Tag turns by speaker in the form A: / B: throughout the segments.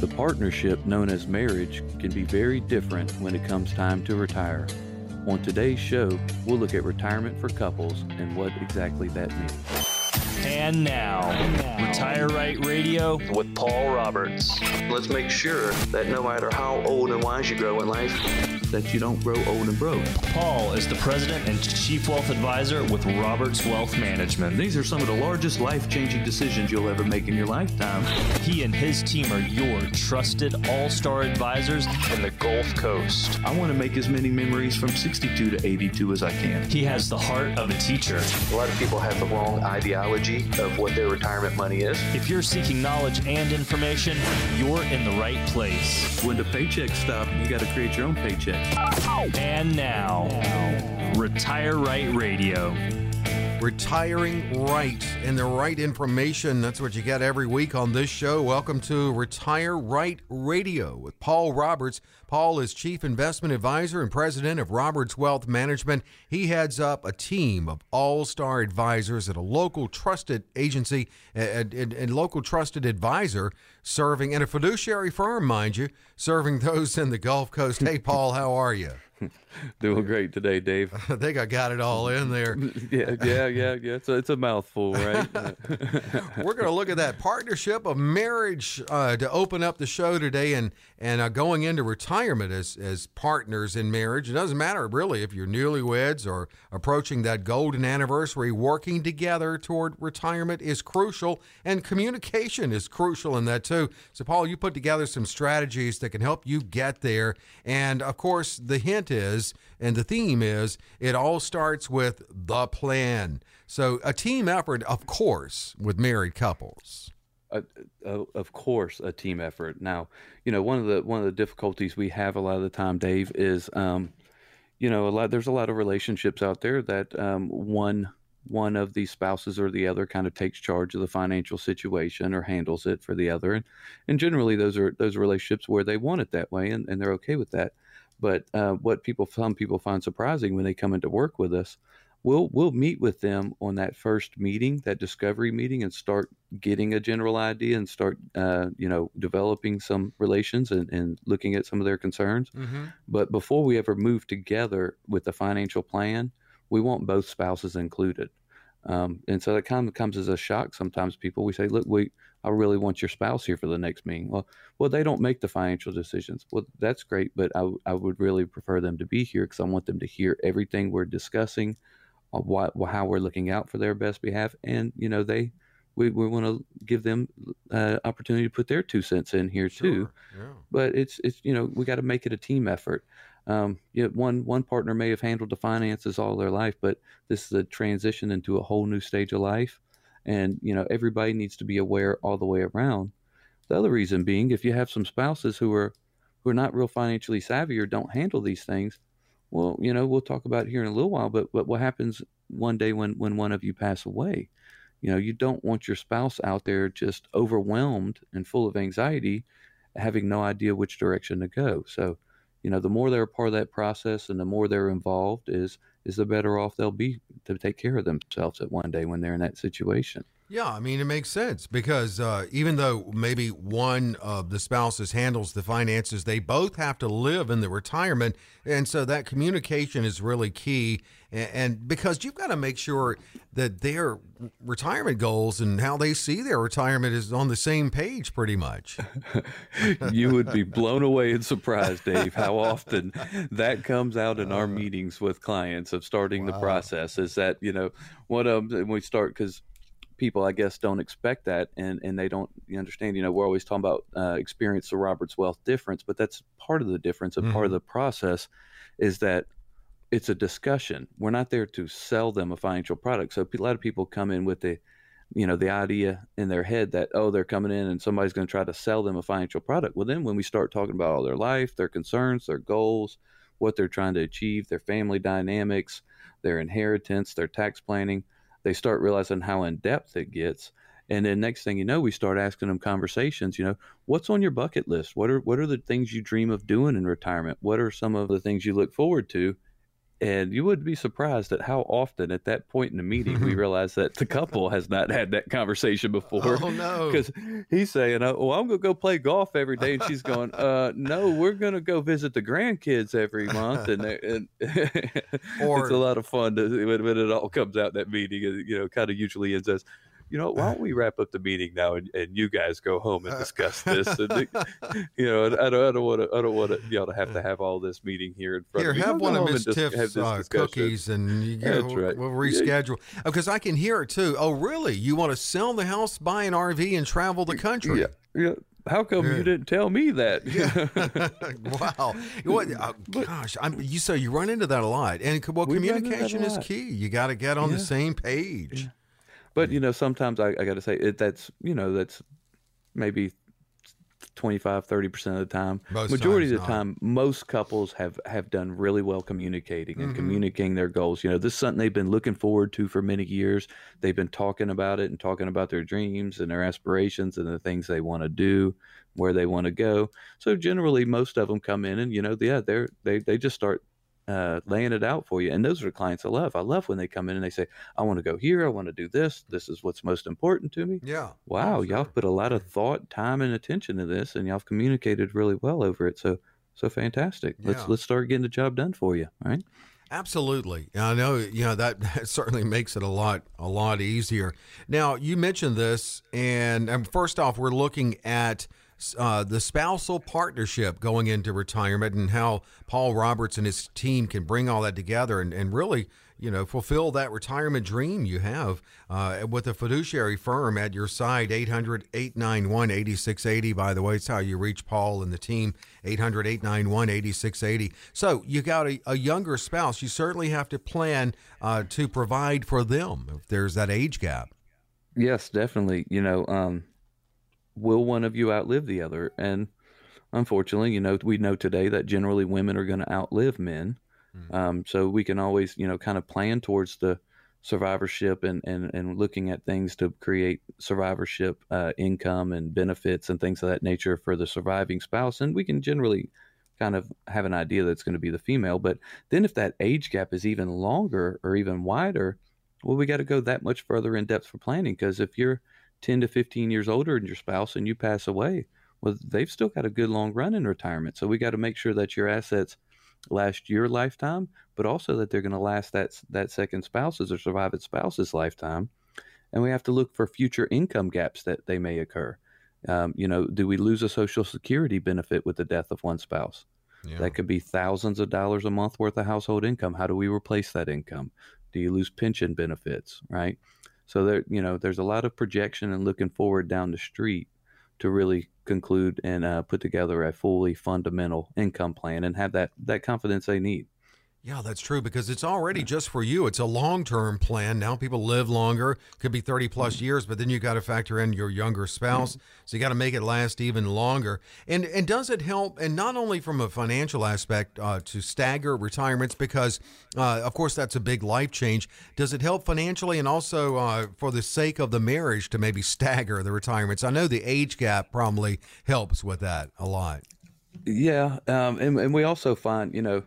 A: The partnership known as marriage can be very different when it comes time to retire. On today's show, we'll look at retirement for couples and what exactly that means.
B: And now, Retire Right Radio with Paul Roberts.
C: Let's make sure that no matter how old and wise you grow in life,
A: that you don't grow old and broke.
B: Paul is the president and chief wealth advisor with Roberts Wealth Management.
A: These are some of the largest life changing decisions you'll ever make in your lifetime.
B: He and his team are your trusted all star advisors in the Gulf Coast.
A: I want to make as many memories from 62 to 82 as I can.
B: He has the heart of a teacher.
C: A lot of people have the wrong ideology of what their retirement money is.
B: If you're seeking knowledge and information, you're in the right place.
A: When the paychecks stop, you got to create your own paycheck.
B: And now, Retire Right Radio.
D: Retiring right and the right information. That's what you get every week on this show. Welcome to Retire Right Radio with Paul Roberts. Paul is Chief Investment Advisor and President of Roberts Wealth Management. He heads up a team of all star advisors at a local trusted agency and, and, and local trusted advisor serving in a fiduciary firm, mind you, serving those in the Gulf Coast. Hey, Paul, how are you?
A: Doing great today, Dave.
D: I think I got it all in there.
A: yeah, yeah, yeah, yeah. It's a, it's a mouthful, right?
D: We're going to look at that partnership of marriage uh, to open up the show today, and and uh, going into retirement as as partners in marriage. It doesn't matter really if you're newlyweds or approaching that golden anniversary. Working together toward retirement is crucial, and communication is crucial in that too. So, Paul, you put together some strategies that can help you get there, and of course, the hint is, and the theme is, it all starts with the plan. So, a team effort, of course, with married couples.
A: Uh, uh, of course, a team effort. Now, you know, one of the one of the difficulties we have a lot of the time, Dave, is, um, you know, a lot. There's a lot of relationships out there that um, one one of the spouses or the other kind of takes charge of the financial situation or handles it for the other, and and generally those are those relationships where they want it that way and, and they're okay with that. But uh, what people, some people find surprising when they come into work with us, we'll we'll meet with them on that first meeting, that discovery meeting, and start getting a general idea and start, uh, you know, developing some relations and, and looking at some of their concerns. Mm-hmm. But before we ever move together with the financial plan, we want both spouses included. Um, and so that kind of comes as a shock. Sometimes people we say, look, we I really want your spouse here for the next meeting. Well, well, they don't make the financial decisions. Well, that's great, but I, I would really prefer them to be here because I want them to hear everything we're discussing, uh, what, how we're looking out for their best behalf, and you know they. We, we want to give them uh, opportunity to put their two cents in here sure, too, yeah. but it's it's you know we got to make it a team effort. Um, you know, one one partner may have handled the finances all their life, but this is a transition into a whole new stage of life and you know everybody needs to be aware all the way around. The other reason being if you have some spouses who are who are not real financially savvy or don't handle these things well you know we'll talk about here in a little while but but what happens one day when when one of you pass away? You know you don't want your spouse out there just overwhelmed and full of anxiety having no idea which direction to go. So you know the more they're a part of that process and the more they're involved is is the better off they'll be to take care of themselves at one day when they're in that situation.
D: Yeah, I mean, it makes sense because uh, even though maybe one of the spouses handles the finances, they both have to live in the retirement. And so that communication is really key. And, and because you've got to make sure that their retirement goals and how they see their retirement is on the same page pretty much.
A: you would be blown away and surprised, Dave, how often that comes out in our uh. meetings with clients of starting wow. the process is that, you know, what um, and we start because people, I guess, don't expect that, and and they don't understand. You know, we're always talking about uh, experience the Roberts Wealth difference, but that's part of the difference. And mm-hmm. part of mm-hmm. the process is that it's a discussion. We're not there to sell them a financial product. So a lot of people come in with the, you know, the idea in their head that oh, they're coming in and somebody's going to try to sell them a financial product. Well, then when we start talking about all their life, their concerns, their goals, what they're trying to achieve, their family dynamics, their inheritance, their tax planning they start realizing how in depth it gets. And then next thing you know, we start asking them conversations. You know, what's on your bucket list? What are what are the things you dream of doing in retirement? What are some of the things you look forward to? And you would be surprised at how often at that point in the meeting we realize that the couple has not had that conversation before.
D: Oh no!
A: Because he's saying, "Oh, I'm gonna go play golf every day," and she's going, "Uh, no, we're gonna go visit the grandkids every month," and, and
D: Or-
A: it's a lot of fun to, when, when it all comes out that meeting. You know, kind of usually ends as, "You know, why don't we wrap up the meeting now and, and you guys go home and discuss this?" And you know, I don't, I don't want to, I don't want to, y'all to have to have all this meeting here in front
D: Here,
A: of me.
D: have one of Miss
A: and dis- have
D: Tiff's uh, cookies, and you
A: That's
D: we'll, we'll reschedule. Because I can hear it too. Oh, really? You want to sell the house, buy an RV, and travel the country?
A: Yeah, yeah. How come
D: Yeah.
A: you didn't tell me that?
D: wow. What, oh, gosh, I'm, you so you run into that a lot, and well,
A: We run into that a
D: communication is key. You got to get on the same page.
A: But you know, sometimes I, I got to say it. That's you know, that's maybe 25, 30 percent of the time.
D: Most
A: Majority of the
D: not.
A: time, most couples have have done really well communicating
D: Mm-hmm.
A: and communicating their goals. You know, this is something they've been looking forward to for many years. They've been talking about it and talking about their dreams and their aspirations and the things they want to do, where they want to go. So generally, most of them come in and you know, yeah, they're they they just start uh, laying it out for you. And those are the clients I love. I love when they come in and they say, I want to go here. I want to do this. This is what's most important to me.
D: Yeah.
A: Wow, y'all put a lot of thought, time, and attention to this, and y'all have communicated really well over it. So, so fantastic.
D: Yeah.
A: Let's let's start getting the job done for you. All right.
D: Absolutely. I know, you know, that, that certainly makes it a lot a lot easier. Now, you mentioned this and, and first off, we're looking at uh, the spousal partnership going into retirement and how Paul Roberts and his team can bring all that together and, and really, you know, fulfill that retirement dream you have uh, with a fiduciary firm at your side, 800 891 8680. By the way, it's how you reach Paul and the team, 800 891 8680. So you got a, a younger spouse. You certainly have to plan uh, to provide for them if there's that age gap.
A: Yes, definitely. You know, um, will one of you outlive the other? And unfortunately, you know, we know today that generally women are going to outlive men. Um, so we can always, you know, kind of plan towards the survivorship and, and, and looking at things to create survivorship uh, income and benefits and things of that nature for the surviving spouse. And we can generally kind of have an idea that's going to be the female. But then if that age gap is even longer or even wider, well, we got to go that much further in depth for planning because if you're 10 to 15 years older than your spouse and you pass away, well, they've still got a good long run in retirement. So we got to make sure that your assets last your lifetime, but also that they're going to last that that second spouse's or surviving spouse's lifetime. And we have to look for future income gaps that they may occur. Um, you know, do we lose a social security benefit with the death of one spouse?
D: Yeah.
A: That could be thousands of dollars a month worth of household income. How do we replace that income? Do you lose pension benefits, right? So there, you know, there's a lot of projection and looking forward down the street to really conclude and uh, put together a fully fundamental income plan and have that that confidence they need.
D: Yeah, that's true because it's already just for you. It's a long term plan. Now people live longer, could be 30 plus years, but then you got to factor in your younger spouse. So you got to make it last even longer. And and does it help? And not only from a financial aspect uh, to stagger retirements, because uh, of course that's a big life change. Does it help financially and also uh, for the sake of the marriage to maybe stagger the retirements? I know the age gap probably helps with that a lot.
A: Yeah, um, and and we also find, you know,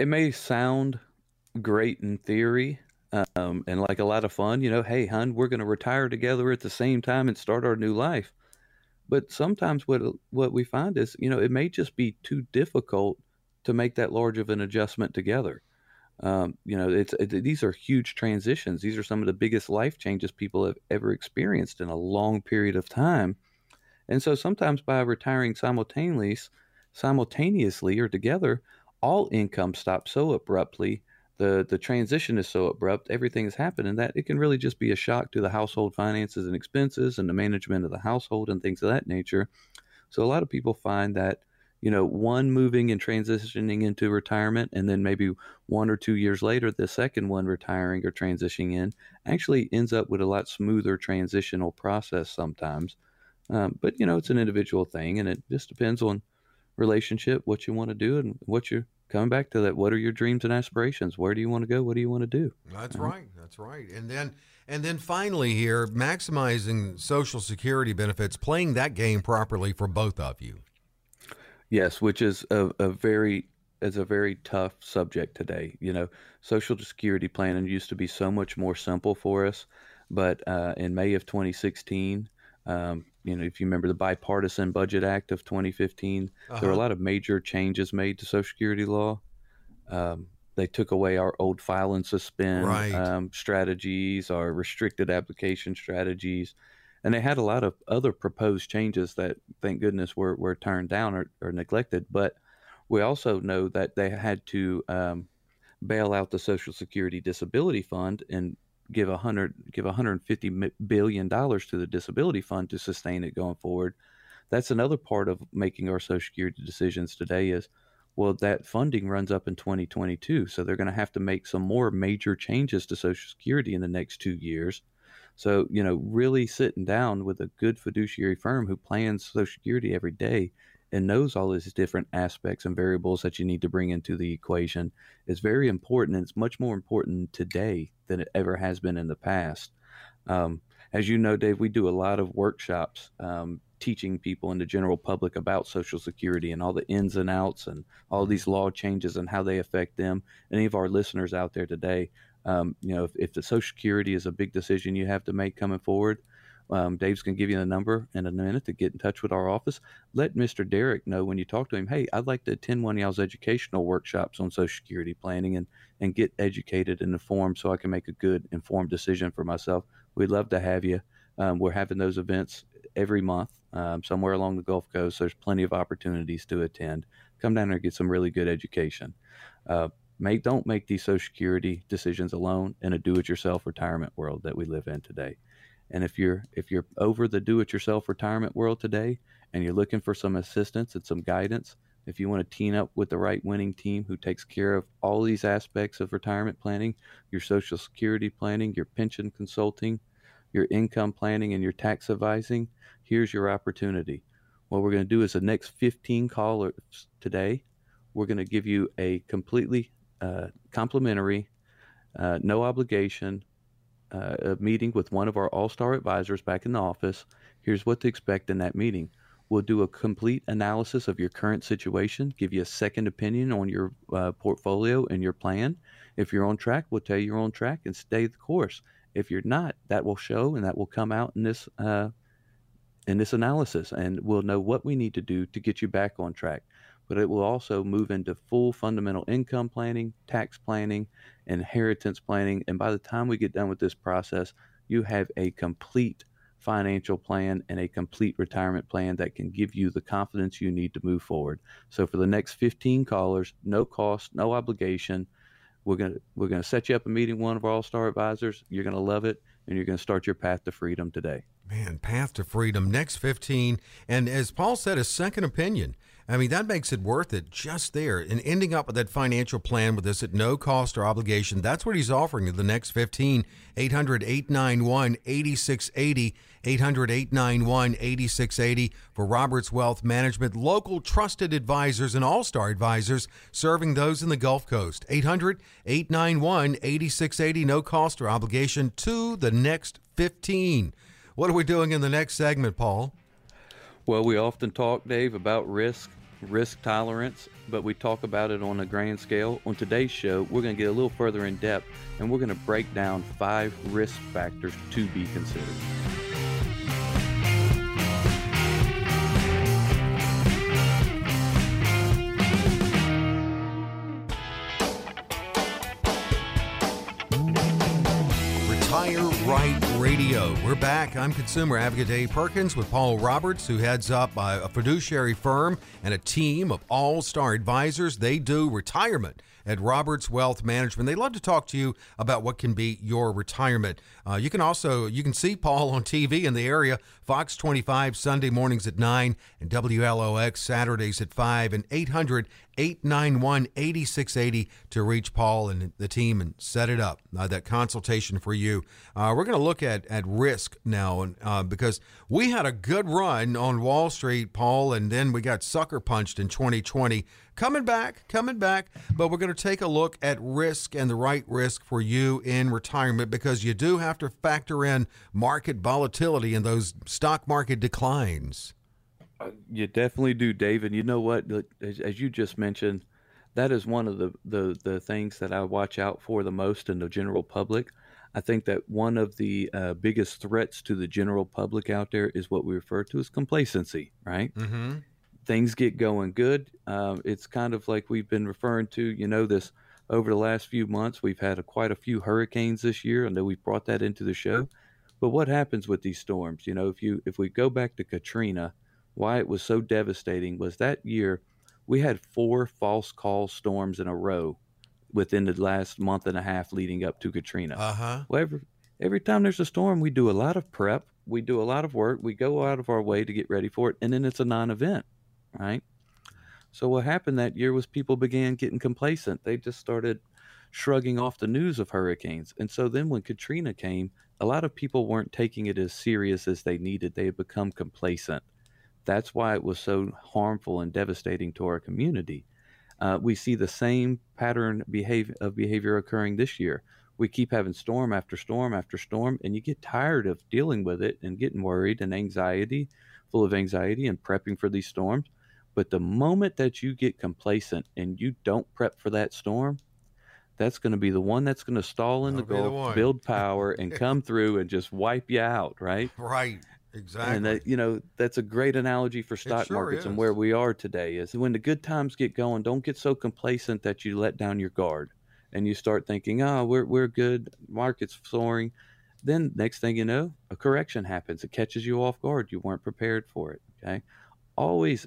A: it may sound great in theory, um, and like a lot of fun. You know, hey, hun, we're going to retire together at the same time and start our new life. But sometimes what what we find is, you know, it may just be too difficult to make that large of an adjustment together. Um, you know, it's it, these are huge transitions. These are some of the biggest life changes people have ever experienced in a long period of time. And so sometimes by retiring simultaneously, simultaneously or together, all income stops so abruptly. The the transition is so abrupt, everything is happening that it can really just be a shock to the household finances and expenses and the management of the household and things of that nature. So a lot of people find that you know one moving and transitioning into retirement and then maybe one or two years later the second one retiring or transitioning in actually ends up with a lot smoother transitional process sometimes um, but you know it's an individual thing and it just depends on relationship what you want to do and what you're coming back to that what are your dreams and aspirations where do you want to go what do you want to do
D: That's right. That's right. And then and then finally here, maximizing social security benefits, playing that game properly for both of you.
A: Yes, which is a, a very is a very tough subject today. You know, Social Security planning used to be so much more simple for us, but uh, in May of 2016, um, you know, if you remember the Bipartisan Budget Act of 2015, uh-huh. there were a uh-huh. lot of major changes made to Social Security law. Um, they took away our old file and suspend right. um, strategies, our restricted application strategies, and they had a lot of other proposed changes that, thank goodness, were were turned down or, or neglected. But we also know that they had to um, bail out the Social Security Disability Fund and give a hundred give 150 billion dollars to the disability fund to sustain it going forward. That's another part of making our Social Security decisions today is well, that funding runs up in 2022. So they're going to have to make some more major changes to Social Security in the next two years. So, you know, really sitting down with a good fiduciary firm who plans Social Security every day and knows all these different aspects and variables that you need to bring into the equation is very important. And it's much more important today than it ever has been in the past. Um, as you know, Dave, we do a lot of workshops um, teaching people and the general public about Social Security and all the ins and outs and all these law changes and how they affect them. Any of our listeners out there today, um, you know, if, if, the Social Security is a big decision you have to make coming forward, um, Dave's going to give you the number in a minute to get in touch with our office. Let Mr. Derek know when you talk to him, hey, I'd like to attend one of y'all's educational workshops on Social Security planning and, and get educated and informed so I can make a good informed decision for myself. We'd love to have you. Um, we're having those events every month um, somewhere along the Gulf Coast. There's plenty of opportunities to attend. Come down there and get some really good education. Uh, make don't make these Social Security decisions alone in a do-it-yourself retirement world that we live in today. And if you're if you're over the do-it-yourself retirement world today and you're looking for some assistance and some guidance, if you want to team up with the right winning team who takes care of all these aspects of retirement planning, your Social Security planning, your pension consulting, your income planning, and your tax advising, here's your opportunity. What we're going to do is the next 15 callers today, we're going to give you a completely uh, complimentary, uh, no obligation uh, meeting with one of our all star advisors back in the office. Here's what to expect in that meeting. We'll do a complete analysis of your current situation, give you a second opinion on your uh, portfolio and your plan. If you're on track, we'll tell you you're on track and stay the course. If you're not, that will show and that will come out in this uh, in this analysis, and we'll know what we need to do to get you back on track. But it will also move into full fundamental income planning, tax planning, inheritance planning. And by the time we get done with this process, you have a complete financial plan and a complete retirement plan that can give you the confidence you need to move forward. So for the next 15 callers, no cost, no obligation, we're going to we're going to set you up a meeting with one of our all-star advisors. You're going to love it and you're going to start your path to freedom today.
D: Man, path to freedom, next 15. And as Paul said, a second opinion. I mean, that makes it worth it just there. And ending up with that financial plan with us at no cost or obligation, that's what he's offering you the next 15. 800 891 8680. 800 891 8680 for Roberts Wealth Management, local trusted advisors and all star advisors serving those in the Gulf Coast. 800 891 8680, no cost or obligation to the next 15. What are we doing in the next segment, Paul?
A: Well, we often talk, Dave, about risk, risk tolerance, but we talk about it on a grand scale. On today's show, we're going to get a little further in depth and we're going to break down five risk factors to be considered.
D: Right Radio. We're back. I'm consumer advocate Dave Perkins with Paul Roberts, who heads up uh, a fiduciary firm and a team of all star advisors. They do retirement at Roberts Wealth Management. They love to talk to you about what can be your retirement. Uh, you can also you can see Paul on TV in the area, Fox 25 Sunday mornings at 9 and WLOX Saturdays at 5 and 800 891 8680 to reach Paul and the team and set it up, uh, that consultation for you. Uh, we're going to look at, at risk now uh, because we had a good run on Wall Street, Paul, and then we got sucker punched in 2020 coming back, coming back. But we're going to take a look at risk and the right risk for you in retirement because you do have to factor in market volatility and those stock market declines.
A: Uh, you definitely do, David. You know what? As, as you just mentioned, that is one of the, the, the things that I watch out for the most in the general public. I think that one of the uh, biggest threats to the general public out there is what we refer to as complacency, right?
D: Mm-hmm.
A: Things get going good. Um, it's kind of like we've been referring to, you know, this over the last few months. We've had a, quite a few hurricanes this year, and then we've brought that into the show. But what happens with these storms? You know, if you if we go back to Katrina, why it was so devastating was that year we had four false call storms in a row within the last month and a half leading up to Katrina.
D: Uh huh.
A: Well, every, every time there's a storm, we do a lot of prep, we do a lot of work, we go out of our way to get ready for it, and then it's a non event, right? So, what happened that year was people began getting complacent. They just started shrugging off the news of hurricanes. And so, then when Katrina came, a lot of people weren't taking it as serious as they needed. They had become complacent. That's why it was so harmful and devastating to our community. Uh, we see the same pattern of behavior occurring this year. We keep having storm after storm after storm, and you get tired of dealing with it and getting worried and anxiety, full of anxiety and prepping for these storms. But the moment that you get complacent and you don't prep for that storm, that's going to be the one that's going to stall in
D: That'll
A: the Gulf, build power, and come through and just wipe you out, right?
D: Right. Exactly.
A: And that, you know, that's a great analogy for stock
D: sure
A: markets and where we are today is when the good times get going, don't get so complacent that you let down your guard and you start thinking, oh, we're, we're good, market's soaring. Then next thing you know, a correction happens. It catches you off guard. You weren't prepared for it. Okay. Always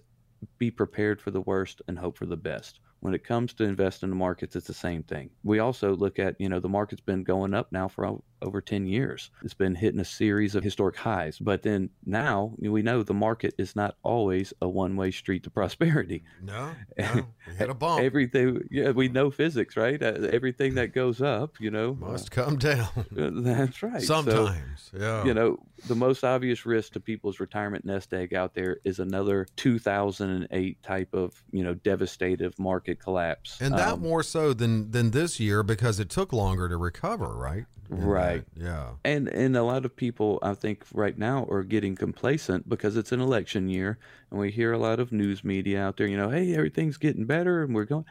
A: be prepared for the worst and hope for the best. When it comes to investing in the markets, it's the same thing. We also look at, you know, the market's been going up now for over 10 years. It's been hitting a series of historic highs. But then now we know the market is not always a one way street to prosperity.
D: no, no. We hit a bump.
A: Everything, yeah, we know physics, right? Uh, everything that goes up, you know,
D: Must come down.
A: uh, that's right. So,
D: Sometimes. yeah.
A: you know, the most obvious risk to people's retirement nest egg out there is another 2008 type of, you know, devastative market collapse.
D: And that
A: Um,
D: more so than than this year because it took longer to recover, right? That,
A: Right.
D: Yeah.
A: and and a lot of people I think right now are getting complacent because it's an election year and we hear a lot of news media out there, you know, hey, everything's getting better and we're going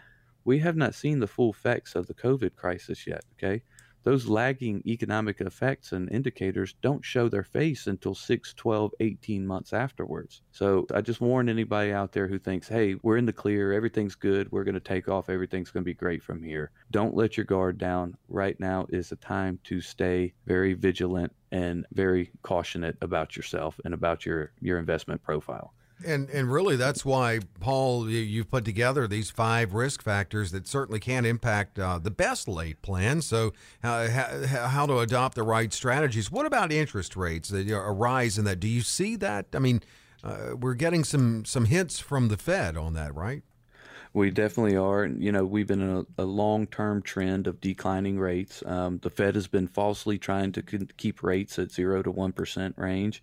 A: we have not seen the full effects of the COVID crisis yet, okay? Those lagging economic effects and indicators don't show their face until 6, 12, 18 months afterwards. So I just warn anybody out there who thinks, hey, we're in the clear, everything's good, we're going to take off, everything's going to be great from here. Don't let your guard down. Right now is the time to stay very vigilant and very cautionate about yourself and about your, your investment profile.
D: And and really, that's why Paul, you, you've put together these five risk factors that certainly can impact uh, the best laid plan. So, uh, how, how to adopt the right strategies. What about interest rates that arise in that? Do you see that? I mean, uh, we're getting some some hints from the Fed on that, right?
A: We definitely are. You know, we've been in a, a long term trend of declining rates. Um, the Fed has been falsely trying to keep rates at zero to 1% range.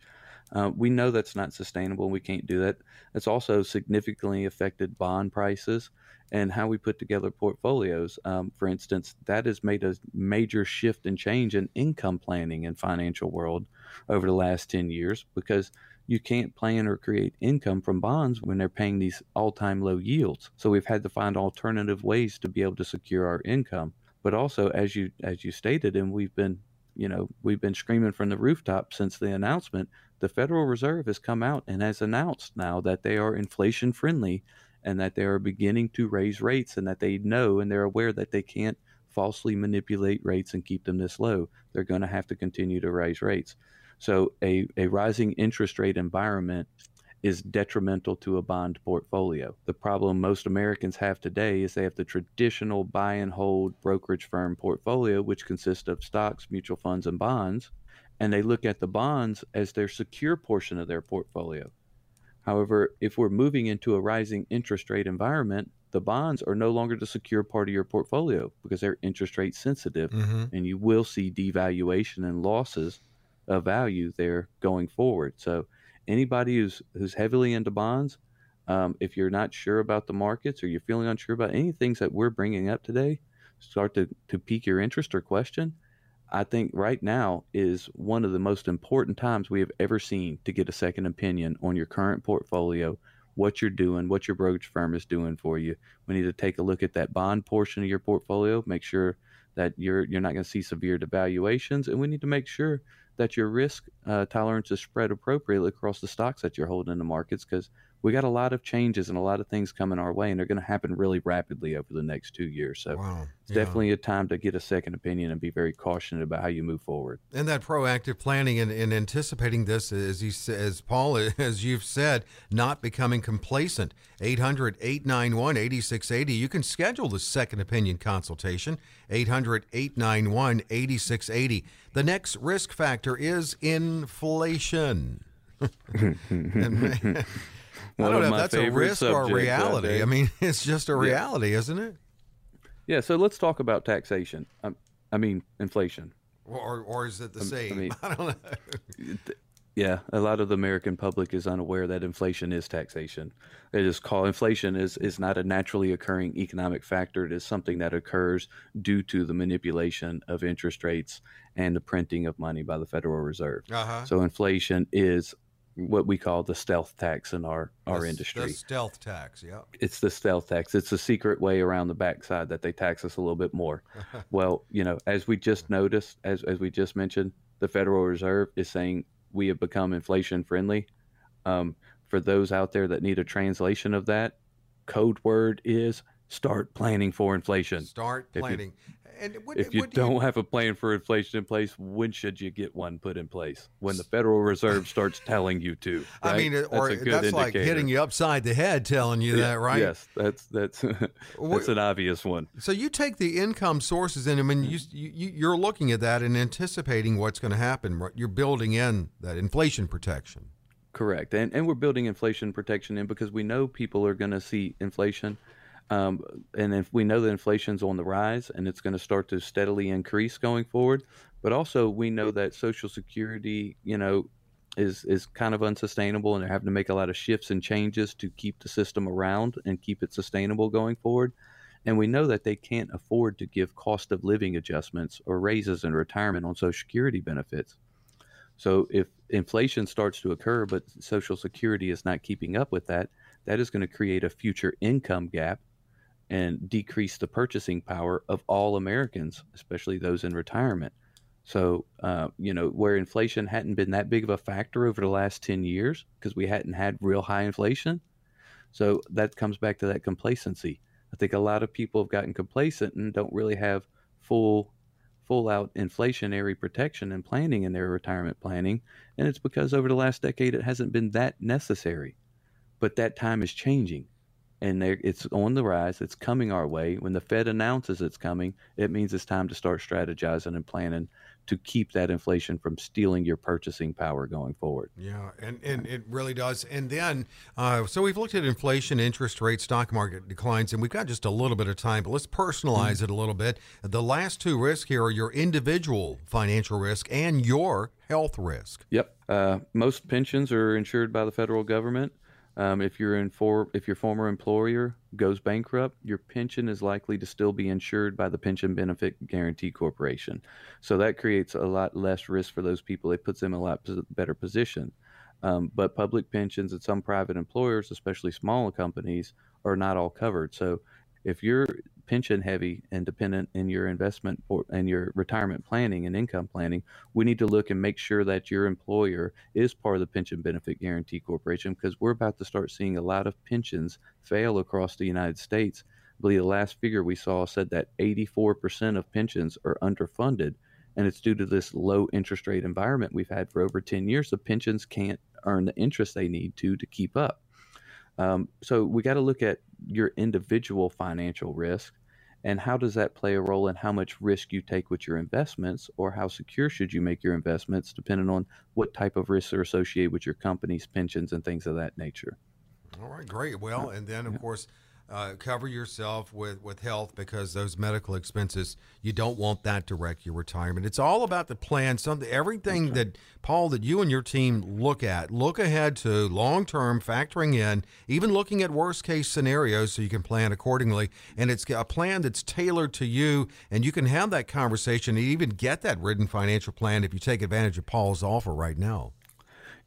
A: Uh, we know that's not sustainable. We can't do that. It's also significantly affected bond prices and how we put together portfolios. Um, for instance, that has made a major shift and change in income planning in financial world over the last 10 years because you can't plan or create income from bonds when they're paying these all-time low yields. So we've had to find alternative ways to be able to secure our income. But also, as you as you stated, and we've been, you know, we've been screaming from the rooftop since the announcement. The Federal Reserve has come out and has announced now that they are inflation friendly and that they are beginning to raise rates and that they know and they're aware that they can't falsely manipulate rates and keep them this low. They're going to have to continue to raise rates. So a, a rising interest rate environment is detrimental to a bond portfolio. The problem most Americans have today is they have the traditional buy and hold brokerage firm portfolio, which consists of stocks, mutual funds, and bonds, and they look at the bonds as their secure portion of their portfolio. However, if we're moving into a rising interest rate environment, the bonds are no longer the secure part of your portfolio because they're interest rate sensitive,
D: Mm-hmm.
A: and you will see devaluation and losses of value there going forward. So, anybody who's who's heavily into bonds, um, if you're not sure about the markets or you're feeling unsure about any things that we're bringing up today, start to to pique your interest or question. I think right now is one of the most important times we have ever seen to get a second opinion on your current portfolio, what you're doing, what your brokerage firm is doing for you. We need to take a look at that bond portion of your portfolio, make sure that you're you're not going to see severe devaluations, and we need to make sure that your risk uh, tolerance is spread appropriately across the stocks that you're holding in the markets because we got a lot of changes and a lot of things coming our way, and they're going to happen really rapidly over the next two years. So
D: Wow.
A: it's
D: Yeah.
A: definitely a time to get a second opinion and be very cautious about how you move forward.
D: And that proactive planning and, and anticipating this, as you as Paul, as you've said, not becoming complacent. 800 891 8680. You can schedule the second opinion consultation. 800 891 8680. The next risk factor is inflation. And- I don't know if that's a risk or a reality. I mean, it's just a reality, isn't it?
A: Yeah, so let's talk about taxation. Um, I mean, inflation.
D: Or, or is it the same?
A: mean-
D: I don't know.
A: Yeah, a lot of the American public is unaware that inflation is taxation. It is called inflation is is not a naturally occurring economic factor. It is something that occurs due to the manipulation of interest rates and the printing of money by the Federal Reserve.
D: Uh-huh.
A: So inflation is what we call the stealth tax in our our
D: The-
A: industry.
D: The stealth tax, yeah.
A: it's the stealth tax. It's a secret way around the backside that they tax us a little bit more. well, you know, as we just noticed, as as we just mentioned, the Federal Reserve is saying we have become inflation friendly. Um, for those out there that need a translation of that, code word is start planning for inflation.
D: Start
A: If you-
D: planning. And what,
A: If you
D: do
A: don't have a plan for inflation in place, when should you get one put in place? When the Federal Reserve starts telling you to.
D: I mean, it- or that's,
A: good
D: like hitting you upside the head, telling you
A: Yeah,
D: that, right?
A: Yes, that's that's that's an obvious one.
D: So you take the income sources, and I mean, you, you you're looking at that and anticipating what's going to happen. right? You're building in that inflation protection.
A: Correct, and and we're building inflation protection in because we know people are going to see inflation, um, and if we know that inflation's on the rise and it's going to start to steadily increase going forward, but also we know that Social Security, you know, is is kind of unsustainable, and they're having to make a lot of shifts and changes to keep the system around and keep it sustainable going forward. And we know that they can't afford to give cost of living adjustments or raises in retirement on Social Security benefits. So if inflation starts to occur, but Social Security is not keeping up with that, that is going to create a future income gap and decrease the purchasing power of all Americans, especially those in retirement. So, uh, you know, where inflation hadn't been that big of a factor over the last 10 years because we hadn't had real high inflation. So that comes back to that complacency. I think a lot of people have gotten complacent and don't really have full full out inflationary protection and planning in their retirement planning. And it's because over the last decade, it hasn't been that necessary. But that time is changing and it's on the rise. It's coming our way. When the Fed announces it's coming, it means it's time to start strategizing and planning to keep that inflation from stealing your purchasing power going forward.
D: Yeah, and, and it really does. And then, uh, so we've looked at inflation, interest rates, stock market declines, and we've got just a little bit of time, but let's personalize it a little bit. The last two risks here are your individual financial risk and your health risk.
A: Yep. Uh, most pensions are insured by the federal government. Um, if for if your former employer goes bankrupt, your pension is likely to still be insured by the Pension Benefit Guarantee Corporation. So that creates a lot less risk for those people. It puts them in a lot better position. Um, but public pensions and some private employers, especially smaller companies, are not all covered. So if you're pension heavy and dependent in your investment or and your retirement planning and income planning, we need to look and make sure that your employer is part of the Pension Benefit Guarantee Corporation because we're about to start seeing a lot of pensions fail across the United States. I believe the last figure we saw said that 84% of pensions are underfunded, and it's due to this low interest rate environment we've had for over 10 years. The pensions can't earn the interest they need to to keep up. Um, so we got to look at your individual financial risk and how does that play a role in how much risk you take with your investments or how secure should you make your investments depending on what type of risks are associated with your company's pensions and things of that nature
D: All right, great. Well, and then of course, uh, cover yourself with with health because those medical expenses you don't want that to wreck your retirement. It's all about the plan. Something, everything that Paul, that you and your team look at, look ahead to long term, factoring in, even looking at worst case scenarios so you can plan accordingly. And it's a plan that's tailored to you, and you can have that conversation and even get that written financial plan if you take advantage of Paul's offer right now.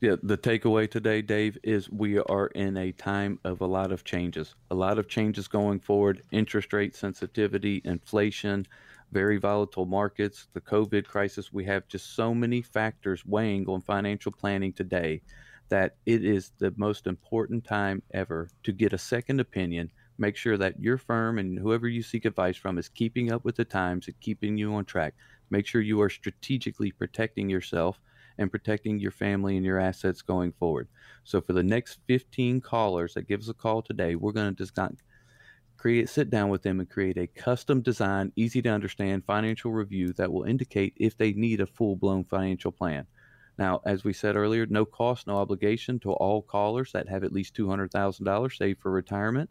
A: Yeah, the takeaway today, Dave, is we are in a time of a lot of changes. A lot of changes going forward interest rate sensitivity, inflation, very volatile markets, the COVID crisis. We have just so many factors weighing on financial planning today that it is the most important time ever to get a second opinion. Make sure that your firm and whoever you seek advice from is keeping up with the times and keeping you on track. Make sure you are strategically protecting yourself and protecting your family and your assets going forward. So for the next 15 callers that give us a call today, we're going to design create sit down with them and create a custom design, easy to understand financial review that will indicate if they need a full-blown financial plan. Now, as we said earlier, no cost, no obligation to all callers that have at least $200,000 saved for retirement.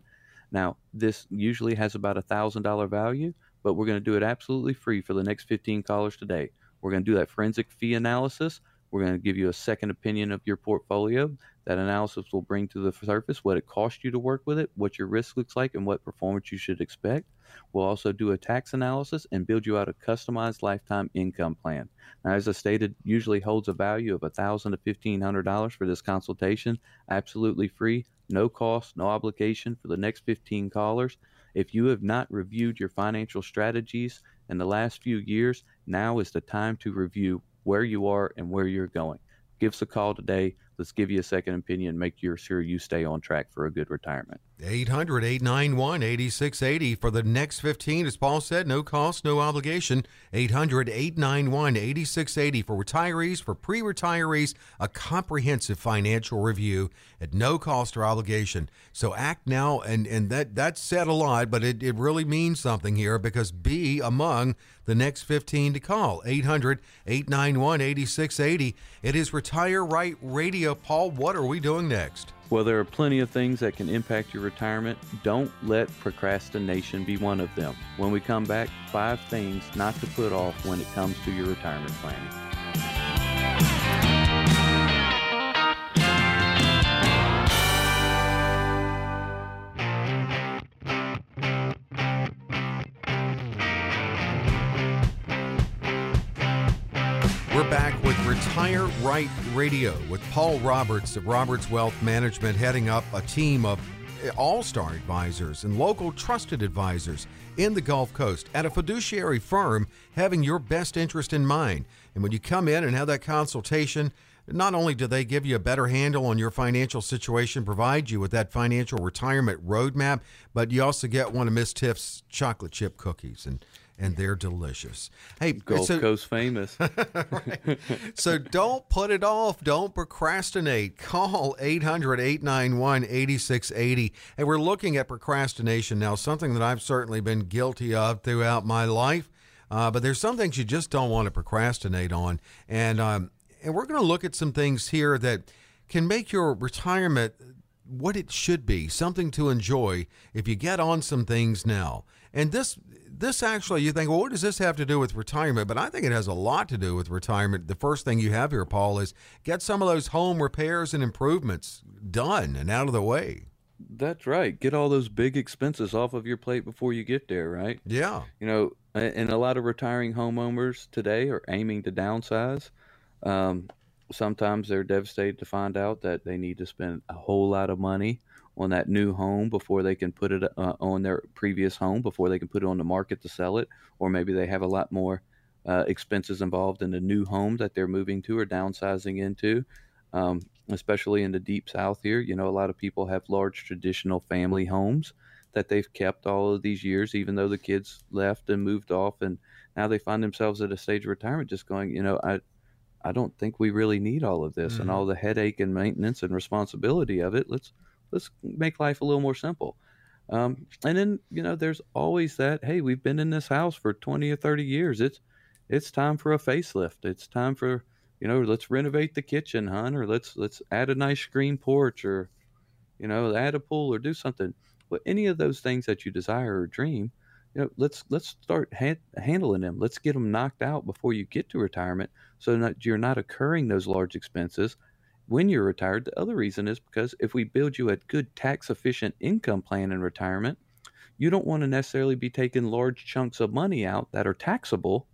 A: Now, this usually has about a $1,000 value, but we're going to do it absolutely free for the next 15 callers today. We're going to do that forensic fee analysis we're going to give you a second opinion of your portfolio. That analysis will bring to the surface what it cost you to work with it, what your risk looks like, and what performance you should expect. We'll also do a tax analysis and build you out a customized lifetime income plan. Now, as I stated, usually holds a value of 1,000 to $1,500 for this consultation. Absolutely free, no cost, no obligation for the next 15 callers. If you have not reviewed your financial strategies in the last few years, now is the time to review where you are and where you're going. Give us a call today. Let's give you a second opinion, make sure you stay on track for a good retirement.
D: 800 891 8680 for the next 15. As Paul said, no cost, no obligation. 800 891 8680 for retirees, for pre retirees, a comprehensive financial review at no cost or obligation. So act now, and, and that, that said a lot, but it, it really means something here because be among the next 15 to call. 800 891 8680. It is Retire Right Radio. Paul, what are we doing next?
A: Well, there are plenty of things that can impact your retirement. Don't let procrastination be one of them. When we come back, five things not to put off when it comes to your retirement planning.
D: Right Radio with Paul Roberts of Roberts Wealth Management, heading up a team of all star advisors and local trusted advisors in the Gulf Coast at a fiduciary firm having your best interest in mind. And when you come in and have that consultation, not only do they give you a better handle on your financial situation, provide you with that financial retirement roadmap, but you also get one of Miss Tiff's chocolate chip cookies. And and they're delicious. Hey,
A: Gulf so, Coast famous.
D: right. So don't put it off. Don't procrastinate. Call 800 891 8680. And we're looking at procrastination now, something that I've certainly been guilty of throughout my life. Uh, but there's some things you just don't want to procrastinate on. And, um, and we're going to look at some things here that can make your retirement what it should be, something to enjoy if you get on some things now. And this this actually, you think, well, what does this have to do with retirement? But I think it has a lot to do with retirement. The first thing you have here, Paul, is get some of those home repairs and improvements done and out of the way.
A: That's right. Get all those big expenses off of your plate before you get there, right?
D: Yeah.
A: You know, and a lot of retiring homeowners today are aiming to downsize. Um, sometimes they're devastated to find out that they need to spend a whole lot of money on that new home before they can put it uh, on their previous home before they can put it on the market to sell it or maybe they have a lot more uh, expenses involved in the new home that they're moving to or downsizing into um, especially in the deep south here you know a lot of people have large traditional family homes that they've kept all of these years even though the kids left and moved off and now they find themselves at a stage of retirement just going you know i I don't think we really need all of this mm-hmm. and all the headache and maintenance and responsibility of it. Let's let's make life a little more simple. Um, and then you know, there's always that. Hey, we've been in this house for 20 or 30 years. It's it's time for a facelift. It's time for you know, let's renovate the kitchen, hon, or let's let's add a nice screen porch, or you know, add a pool, or do something. But any of those things that you desire or dream, you know, let's let's start ha- handling them. Let's get them knocked out before you get to retirement, so that you're not incurring those large expenses when you're retired. The other reason is because if we build you a good tax efficient income plan in retirement, you don't want to necessarily be taking large chunks of money out that are taxable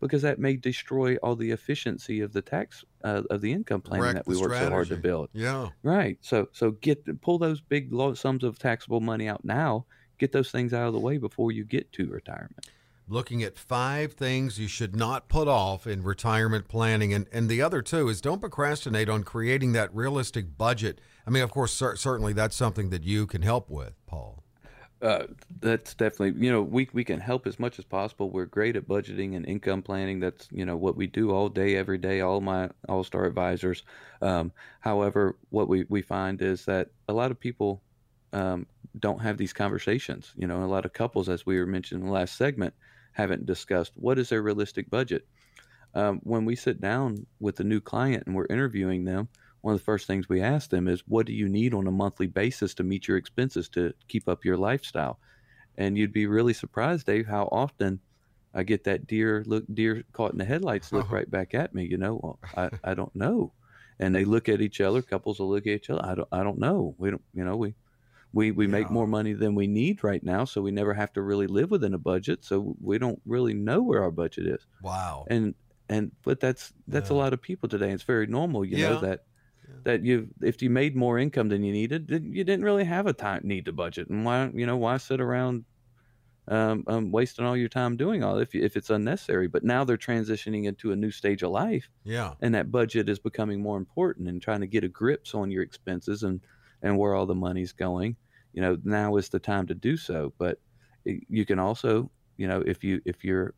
A: because that may destroy all the efficiency of the tax uh, of the income plan that we work so hard to build.
D: Yeah.
A: Right. So so get pull those big sums of taxable money out now. Get those things out of the way before you get to retirement.
D: Looking at five things you should not put off in retirement planning. And, and the other two is don't procrastinate on creating that realistic budget. I mean, of course, cer- certainly that's something that you can help with, Paul.
A: Uh, that's definitely you know we we can help as much as possible. We're great at budgeting and income planning. That's you know what we do all day, every day. All my All Star advisors. Um, however, what we we find is that a lot of people um, don't have these conversations. You know, a lot of couples, as we were mentioning in the last segment, haven't discussed what is their realistic budget. Um, when we sit down with a new client and we're interviewing them, one of the first things we ask them is, "What do you need on a monthly basis to meet your expenses to keep up your lifestyle?" And you'd be really surprised, Dave, how often I get that deer look, deer caught in the headlights look right back at me. You know, well, I, I don't know, and they look at each other. Couples will look at each other. I don't I don't know. We don't you know we we we make more money than we need right now, so we never have to really live within a budget. So we don't really know where our budget is
D: Wow.
A: and and but that's that's a lot of people today. It's very normal, you
D: Yeah.
A: know that that you if you made more income than you needed, then you didn't really have a time need to budget, and why you know why sit around um, um wasting all your time doing all if you, if it's unnecessary. But now they're transitioning into a new stage of life,
D: yeah.
A: and that budget is becoming more important and trying to get a grips on your expenses and and where all the money's going you know now is the time to do so. But you can also you know if you if you're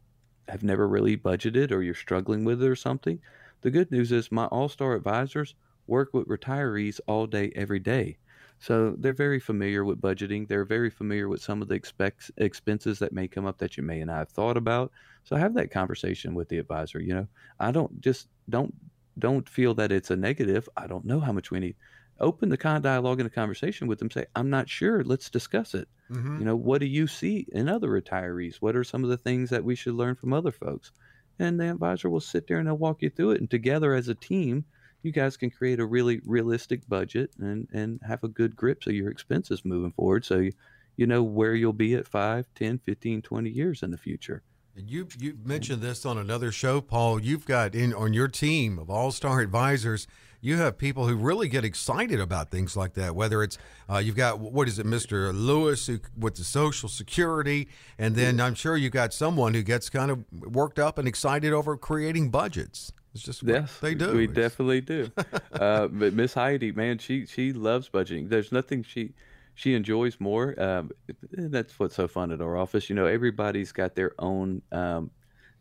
A: have never really budgeted or you're struggling with it or something the good news is my all-star advisors work with retirees all day every day. So they're very familiar with budgeting. They're very familiar with some of the expects, expenses that may come up that you may not have thought about. So have that conversation with the advisor you know. I don't just don't don't feel that it's a negative. I don't know how much we need open the kind of dialogue and a conversation with them say i'm not sure. Let's discuss it.
D: Hmm
A: you know what do you see in other retirees? What are some of the things that we should learn from other folks? And the advisor will sit there and they'll walk you through it. And together as a team you guys can create a really realistic budget and and have a good grip so your expenses moving forward. So you, you know where you'll be at 5 10 15 20 years in the future.
D: And you you mentioned this on another show, Paul. You've got in on your team of all star advisors. You have people who really get excited about things like that. Whether it's uh, you've got what is it, Mister Lewis, who, with the Social Security, and then I'm sure you've got someone who gets kind of worked up and excited over creating budgets. It's just what
A: Yes,
D: they do.
A: We
D: It's-
A: definitely do. uh, but Miss Heidi, man, she she loves budgeting. There's nothing she she enjoys more. Um, that's what's so fun at our office. You know, everybody's got their own um,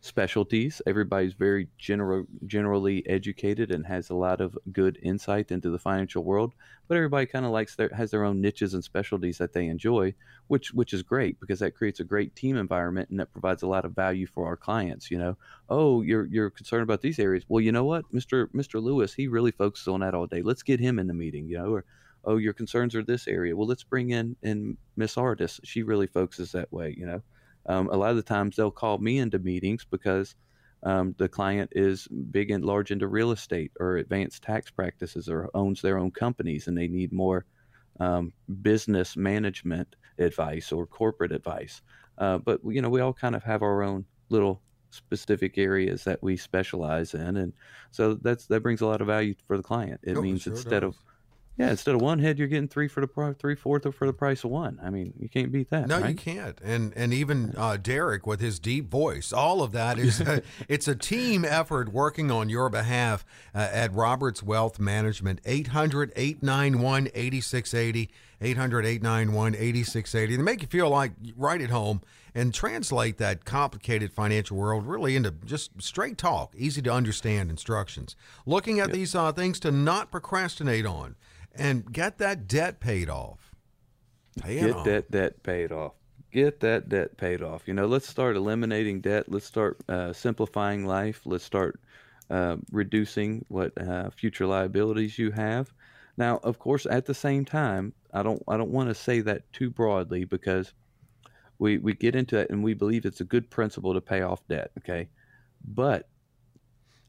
A: specialties. Everybody's very general generally educated and has a lot of good insight into the financial world. But everybody kind of likes their has their own niches and specialties that they enjoy, which which is great because that creates a great team environment and that provides a lot of value for our clients. You know, oh, you're you're concerned about these areas. Well, you know what, Mister Mister Lewis, he really focuses on that all day. Let's get him in the meeting. You know, or oh, your concerns are this area. Well, let's bring in in Miss Artis. She really focuses that way. You know, um, a lot of the times they'll call me into meetings because um, the client is big and large into real estate or advanced tax practices or owns their own companies and they need more um, business management advice or corporate advice. Uh, but you know, we all kind of have our own little specific areas that we specialize in, and so that's that brings a lot of value for the client. It
D: Oh,
A: means
D: sure
A: instead
D: does.
A: of yeah, instead of one head, you're getting three for the pri- three fourth for the price of one. I mean, you can't beat that.
D: No,
A: right?
D: you can't. And and even uh, Derek with his deep voice, all of that is it's a team effort working on your behalf uh, at Roberts Wealth Management 800-891-8680 800-891-8680 they make you feel like right at home and translate that complicated financial world really into just straight talk, easy to understand instructions. Looking at these uh, things to not procrastinate on and get that debt paid off. Pay
A: Get
D: off.
A: that debt paid off. Get that debt paid off. You know, let's start eliminating debt. Let's start uh, simplifying life. Let's start uh, reducing what uh, future liabilities you have. Now, of course, at the same time, I don't I don't want to say that too broadly because we we get into it and we believe it's a good principle to pay off debt. Okay, but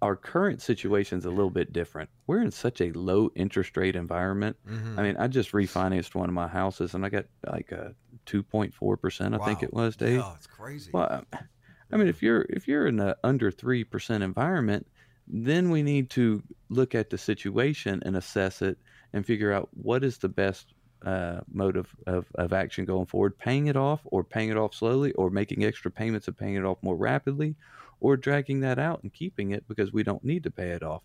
A: our current situation is a little bit different. We're in such a low interest rate environment.
D: Mhm.
A: I mean, I just refinanced one of my houses and I got like a 2.4%, I think it was, Dave.
D: Yeah, it's crazy.
A: Well, I mean, if you're if you're in a under 3% environment, then we need to look at the situation and assess it and figure out what is the best uh, mode of, of, of action going forward paying it off or paying it off slowly or making extra payments and paying it off more rapidly or dragging that out and keeping it because we don't need to pay it off.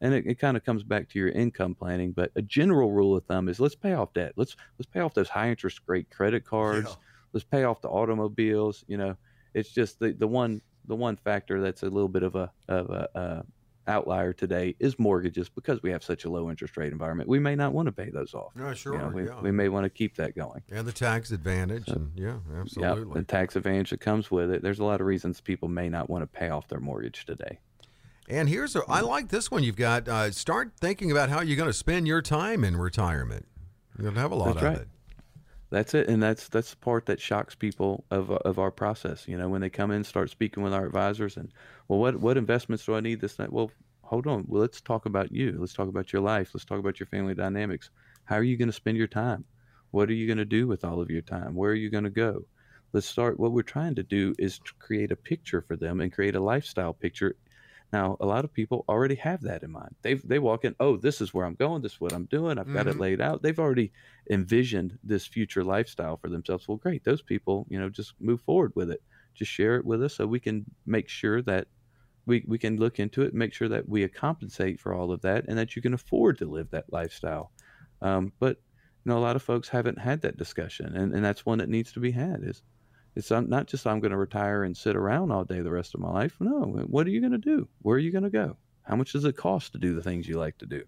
A: And it, it kind of comes back to your income planning but a general rule of thumb is let's pay off debt. Let's let's pay off those high interest rate credit cards.
D: Yeah.
A: let's pay off the automobiles you know. It's just the, the one the one factor that's a little bit of a of a uh, outlier today is mortgages because we have such a low interest rate environment we may not want to pay those off
D: No, sure.
A: you know, we,
D: yeah.
A: we may want to keep that going
D: and the tax advantage. and yeah,
A: yeah
D: absolutely.
A: the tax advantage that comes with it there's a lot of reasons people may not want to pay off their mortgage today
D: And here's a, I like this one you've got. Uh, start thinking about how you're going to spend your time in retirement. You're going to have a lot
A: That's
D: of
A: right.
D: it.
A: That's it, and that's that's the part that shocks people of of our process. You know, when they come in, start speaking with our advisors, and well, what what investments do I need? This night? Well, hold on. Well, let's talk about you. Let's talk about your life. Let's talk about your family dynamics. How are you going to spend your time? What are you going to do with all of your time? Where are you going to go? Let's start. What we're trying to do is to create a picture for them and create a lifestyle picture. Now, a lot of people already have that in mind. They they walk in, oh, this is where I'm going. This is what I'm doing. I've got it
D: Mhm.
A: laid out. They've already envisioned this future lifestyle for themselves. Well, great. Those people, you know, just move forward with it. Just share it with us so we can make sure that we, we can look into it, make sure that we compensate for all of that and that you can afford to live that lifestyle. Um, but, you know, a lot of folks haven't had that discussion and, and that's one that needs to be had is it's not- just I'm going to retire and sit around all day the rest of my life. No, what are you going to do? Where are you going to go? How much does it cost to do the things you like to do?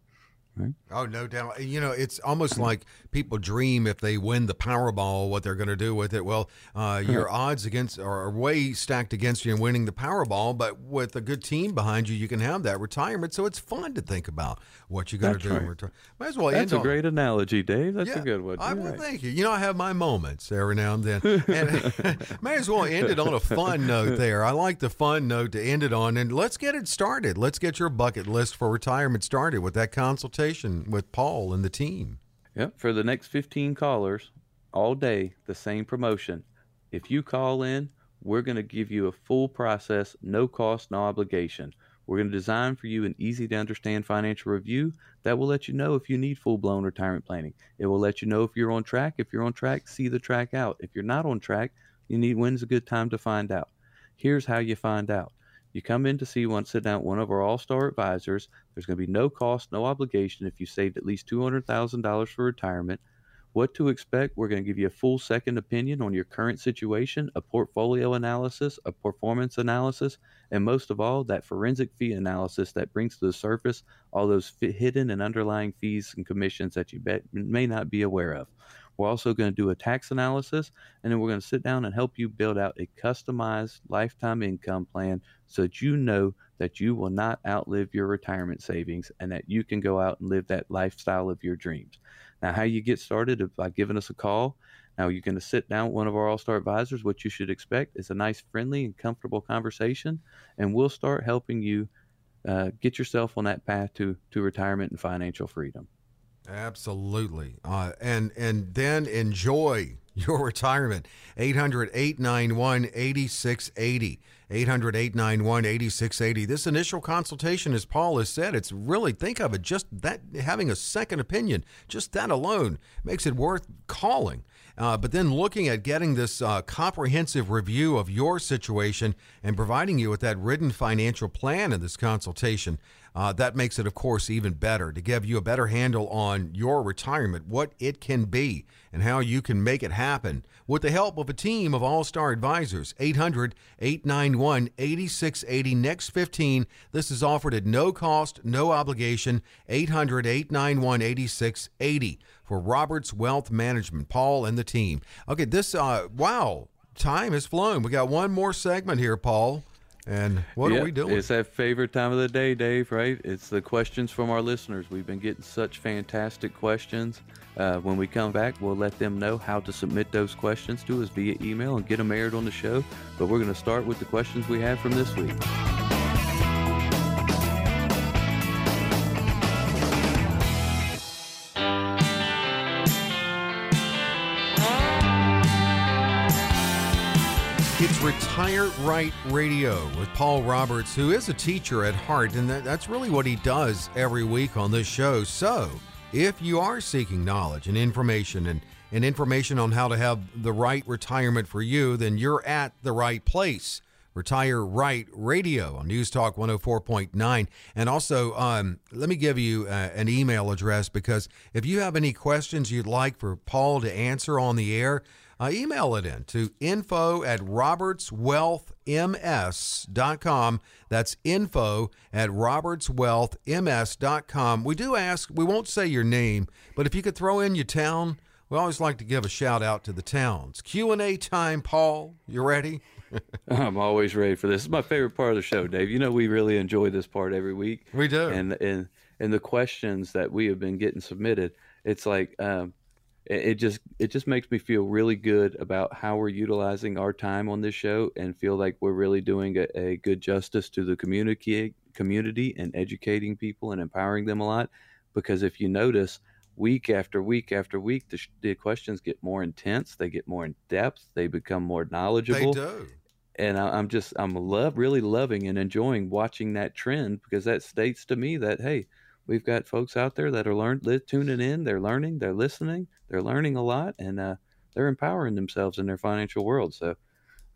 D: Oh, no doubt. You know, it's almost like people dream if they win the Powerball, what they're going to do with it. Well, uh, your odds against are way stacked against you in winning the Powerball, but with a good team behind you, you can have that retirement. So it's fun to think about what you're going to do in
A: right.
D: retirement. Might as well
A: That's a
D: on-
A: great analogy, Dave. That's a good one.
D: I well,
A: right.
D: thank you. You know, I have my moments every now and then. And may as well end it on a fun note there. I like the fun note to end it on. And let's get it started. Let's get your bucket list for retirement started with that consultation with Paul and the team.
A: Yep. For the next 15 callers, all day, the same promotion. If you call in, we're going to give you a full process, no cost, no obligation. We're going to design for you an easy to understand financial review that will let you know if you need full blown retirement planning. It will let you know if you're on track. If you're on track, see the track out. If you're not on track, you need when's a good time to find out. Here's how you find out. You come in to see one, sit down one of our all star advisors. There's going to be no cost, no obligation if you saved at least $200,000 for retirement. What to expect? We're going to give you a full second opinion on your current situation, a portfolio analysis, a performance analysis, and most of all, that forensic fee analysis that brings to the surface all those hidden and underlying fees and commissions that you may not be aware of. We're also going to do a tax analysis, and then we're going to sit down and help you build out a customized lifetime income plan so that you know that you will not outlive your retirement savings and that you can go out and live that lifestyle of your dreams. Now, how you get started is by giving us a call. Now, you're going to sit down with one of our All Star advisors. What you should expect is a nice, friendly, and comfortable conversation, and we'll start helping you uh, get yourself on that path to, to retirement and financial freedom.
D: Absolutely. Uh, and and then enjoy your retirement. 800 891 8680. 800 891 8680. This initial consultation, as Paul has said, it's really, think of it, just that having a second opinion, just that alone makes it worth calling. Uh, but then looking at getting this uh, comprehensive review of your situation and providing you with that written financial plan in this consultation, uh, that makes it, of course, even better to give you a better handle on your retirement, what it can be, and how you can make it happen with the help of a team of all star advisors. 800 891 8680. Next 15. This is offered at no cost, no obligation. 800 891 8680 for Roberts Wealth Management. Paul and the team. Okay, this, uh, wow, time has flown. We got one more segment here, Paul. And what are we doing?
A: It's that favorite time of the day, Dave, right? It's the questions from our listeners. We've been getting such fantastic questions. Uh, when we come back, we'll let them know how to submit those questions to us via email and get them aired on the show. But we're going to start with the questions we have from this week.
D: Retire Right Radio with Paul Roberts, who is a teacher at heart, and that, that's really what he does every week on this show. So, if you are seeking knowledge and information and, and information on how to have the right retirement for you, then you're at the right place. Retire Right Radio on News Talk 104.9. And also, um, let me give you uh, an email address because if you have any questions you'd like for Paul to answer on the air, uh, email it in to info at robertswealthms.com. That's info at robertswealthms.com. We do ask, we won't say your name, but if you could throw in your town, we always like to give a shout out to the towns. Q&A time, Paul. You ready?
A: I'm always ready for this. It's my favorite part of the show, Dave. You know we really enjoy this part every week.
D: We do.
A: And and and the questions that we have been getting submitted, it's like um, it just it just makes me feel really good about how we're utilizing our time on this show and feel like we're really doing a, a good justice to the community community and educating people and empowering them a lot. Because if you notice week after week after week the, the questions get more intense they get more in depth they become more knowledgeable.
D: they do.
A: And I, am just I'm love really loving and enjoying watching that trend because that states to me that hey we've got folks out there that are learn tuning in they're learning they're listening they're learning a lot and uh, they're empowering themselves in their financial world so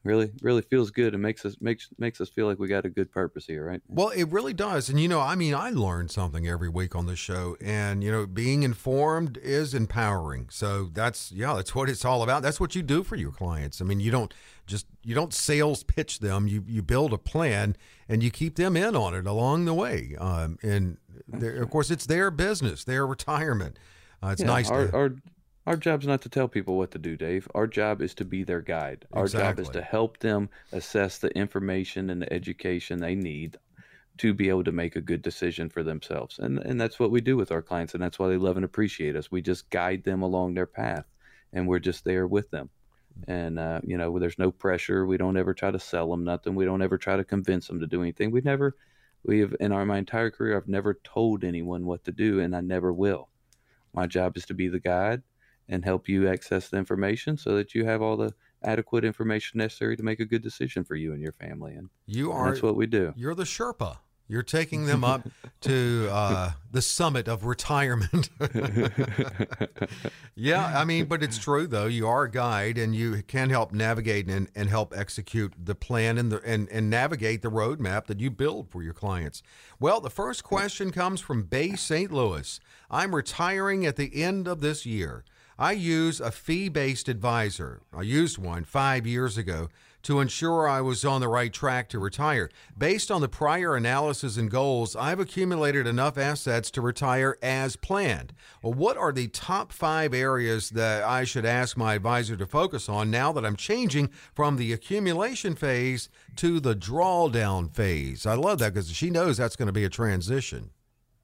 A: really really feels good. And makes us makes makes us feel like we got a good purpose here right?
D: Well it really does. And you know i mean i learn something every week on the show. And you know being informed is empowering. So that's yeah that's what it's all about. That's what you do for your clients. I mean you don't just you don't sales pitch them. You you build a plan and you keep them in on it along the way. Um, and of course it's their business their retirement. Uh, it's
A: yeah,
D: nice
A: our,
D: to,
A: our our job's not to tell people what to do, Dave. Our job is to be their guide. Our
D: exactly.
A: job is to help them assess the information and the education they need to be able to make a good decision for themselves. And and that's what we do with our clients and that's why they love and appreciate us. We just guide them along their path and we're just there with them. And uh, you know, there's no pressure. We don't ever try to sell them nothing. We don't ever try to convince them to do anything. We've never we have in our my entire career I've never told anyone what to do and I never will. My job is to be the guide and help you access the information so that you have all the adequate information necessary to make a good decision for you and your family. And
D: you are
A: and that's what we do.
D: You're the Sherpa. You're taking them up to uh, the summit of retirement. yeah, I mean, but it's true though. You are a guide, and you can help navigate and, and help execute the plan and the and, and navigate the roadmap that you build for your clients. Well, the first question comes from Bay St. Louis. I'm retiring at the end of this year. I use a fee based advisor. I used one five years ago to ensure I was on the right track to retire. Based on the prior analysis and goals, I've accumulated enough assets to retire as planned. Well, what are the top five areas that I should ask my advisor to focus on now that I'm changing from the accumulation phase to the drawdown phase? I love that because she knows that's going to be a transition.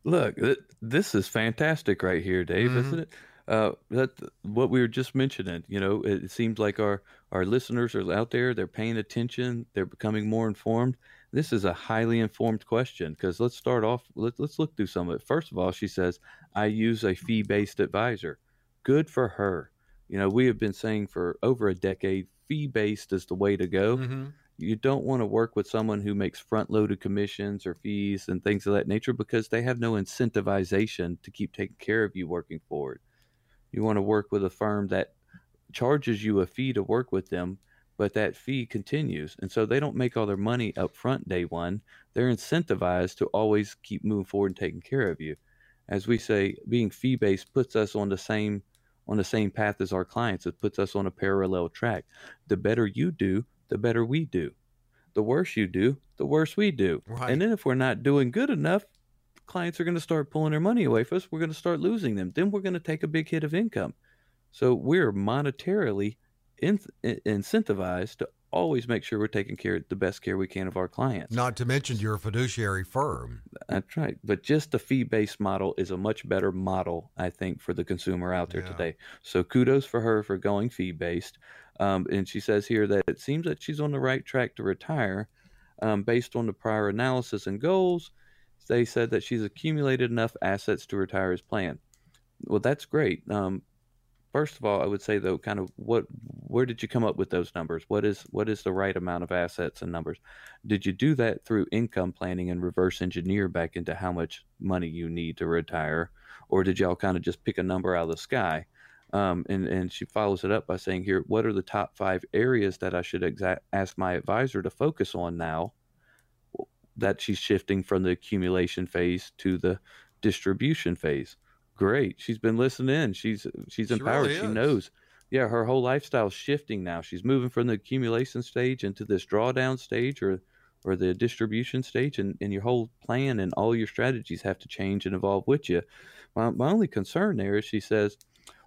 A: Look, this is fantastic right here, Dave, mm-hmm. isn't it? Uh, that what we were just mentioning. You know, it, it seems like our our listeners are out there. They're paying attention. They're becoming more informed. This is a highly informed question because let's start off. Let, let's look through some of it. First of all, she says, "I use a fee based advisor." Good for her. You know, we have been saying for over a decade, fee based is the way to go. Mm-hmm you don't want to work with someone who makes front loaded commissions or fees and things of that nature because they have no incentivization to keep taking care of you working forward. You want to work with a firm that charges you a fee to work with them, but that fee continues. And so they don't make all their money up front day one. They're incentivized to always keep moving forward and taking care of you. As we say, being fee based puts us on the same on the same path as our clients. It puts us on a parallel track. The better you do, the better we do. The worse you do, the worse we do. Right. And then if we're not doing good enough, clients are going to start pulling their money away from us. We're going to start losing them. Then we're going to take a big hit of income. So we're monetarily in, incentivized to always make sure we're taking care the best care we can of our clients.
D: Not to mention you're a fiduciary firm.
A: That's right. But just the fee based model is a much better model, I think, for the consumer out there yeah. today. So kudos for her for going fee based. Um, and she says here that it seems that she's on the right track to retire um, based on the prior analysis and goals they said that she's accumulated enough assets to retire as planned. Well, that's great. Um, first of all, I would say though, kind of what where did you come up with those numbers? What is what is the right amount of assets and numbers? Did you do that through income planning and reverse engineer back into how much money you need to retire, or did y'all kind of just pick a number out of the sky? Um, and and she follows it up by saying here, what are the top five areas that I should exa- ask my advisor to focus on now? That she's shifting from the accumulation phase to the distribution phase. Great, she's been listening. She's she's
D: She
A: empowered.
D: really
A: she knows yeah, her whole lifestyle's shifting now. She's moving from the accumulation stage into this drawdown stage or or the distribution stage and, and your whole plan and all your strategies have to change and evolve with you. My, my only concern there is she says,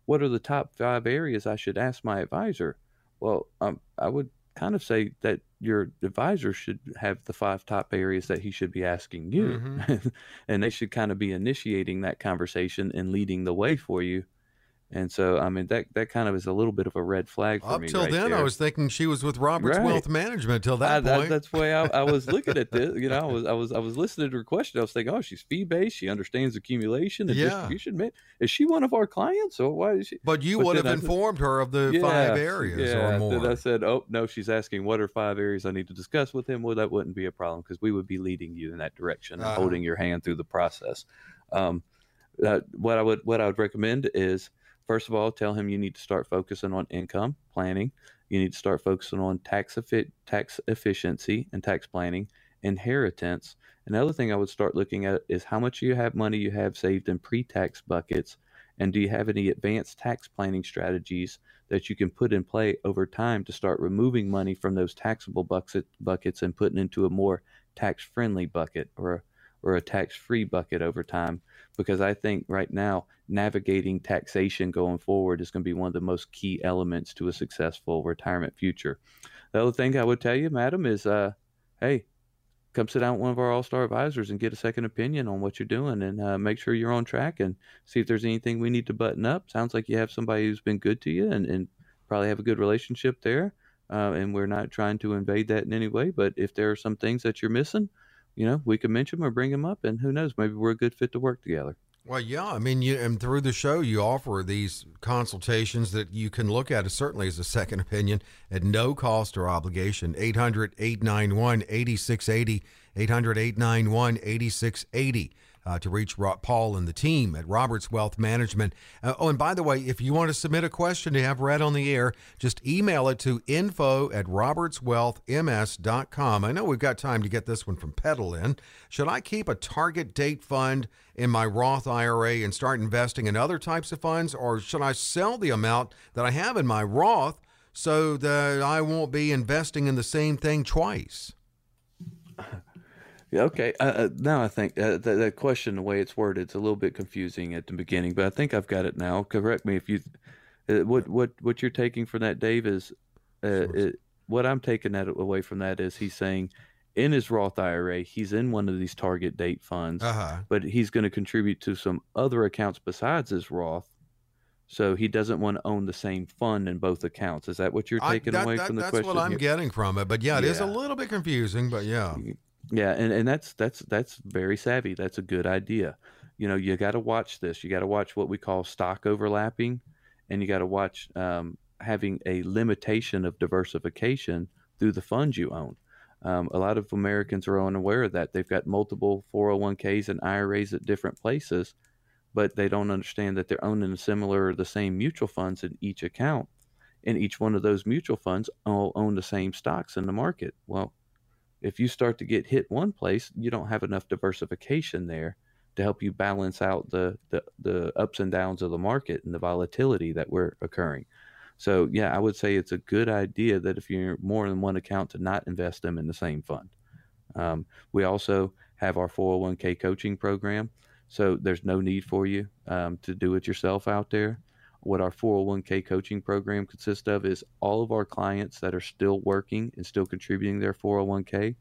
A: What are the top five areas I should ask my advisor? Well, um, I would kind of say that your advisor should have the five top areas that he should be asking you.
D: Mhm.
A: and they should kind of be initiating that conversation and leading the way for you. And so, I mean, that that kind of is a little bit of a red flag for
D: Up
A: me.
D: till
A: right
D: then, I was thinking she was with Roberts
A: Right.
D: Wealth Management till that
A: I-
D: point.
A: that's the way I, I was looking at this. You know, I was I was I was listening to her question. I was thinking, oh, she's fee based. She understands accumulation and
D: Yeah.
A: distribution. Man, is she one of our clients? Or why is she?
D: but you
A: but
D: would have
A: I said-
D: informed her of the five areas
A: yeah.
D: or more.
A: Then I said, oh no, she's asking what are five areas I need to discuss with him. Well, that wouldn't be a problem because we would be leading you in that direction and
D: Uh-huh.
A: holding your hand through the process. Um, uh, what I would what I would recommend is first of all, tell him you need to start focusing on income planning. You need to start focusing on tax effi- tax efficiency and tax planning, inheritance. Another thing I would start looking at is how much you have money you have saved in pre-tax buckets, and do you have any advanced tax planning strategies that you can put in play over time to start removing money from those taxable bucket, buckets and putting into a more tax-friendly bucket or or a tax-free bucket over time? Because I think right now navigating taxation going forward is going to be one of the most key elements to a successful retirement future. The other thing I would tell you, madam, is uh, hey, come sit down with one of our all-star advisors and get a second opinion on what you're doing and uh, make sure you're on track and see if there's anything we need to button up sounds like you have somebody who's been good to you and, and probably have a good relationship there uh, and we're not trying to invade that in any way but if there are some things that you're missing you know we can mention them or bring them up and who knows maybe we're a good fit to work together
D: Well, yeah, I mean, you and through the show, you offer these consultations that you can look at, certainly as a second opinion, at no cost or obligation. 800 891 8680, 800 891 8680 uh, to reach Paul and the team at Roberts Wealth Management. Uh, oh, and by the way, if you want to submit a question to have read on the air, just email it to info at robertswealthms.com. I know we've got time to get this one from Petal in. Should I keep a target date fund in my Roth IRA and start investing in other types of funds, or should I sell the amount that I have in my Roth so that I won't be investing in the same thing twice?
A: Yeah, okay. Uh, uh, now I think uh, that, that question, the way it's worded, it's a little bit confusing at the beginning, but I think I've got it now. Correct me if you. Uh, what what what you're taking from that, Dave, is uh, it, what I'm taking that away from that is he's saying in his Roth IRA, he's in one of these target date funds,
D: Uh huh.
A: but he's going to contribute to some other accounts besides his Roth. So he doesn't want to own the same fund in both accounts. Is that what you're
D: I-
A: taking
D: that-
A: away
D: that-
A: from the
D: that's
A: question?
D: what I'm
A: here?
D: getting from it. But yeah, it is a little bit confusing. But yeah,
A: Yeah, and, and that's that's that's very savvy. That's a good idea. You know, you got to watch this. You got to watch what we call stock overlapping, and you got to watch um, having a limitation of diversification through the funds you own. Um, a lot of Americans are unaware of that. They've got multiple 401ks and IRAs at different places, but they don't understand that they're owning similar or the same mutual funds in each account. And each one of those mutual funds all own the same stocks in the market. Well, if you start to get hit one place, you don't have enough diversification there to help you balance out the, the, the ups and downs of the market and the volatility that we're occurring. So, yeah, I would say it's a good idea that if you're more than one account, to not invest them in the same fund. Um, we also have our 401k coaching program. So, there's no need for you um, to do it yourself out there. What our 401k coaching program consists of is all of our clients that are still working and still contributing their 401k.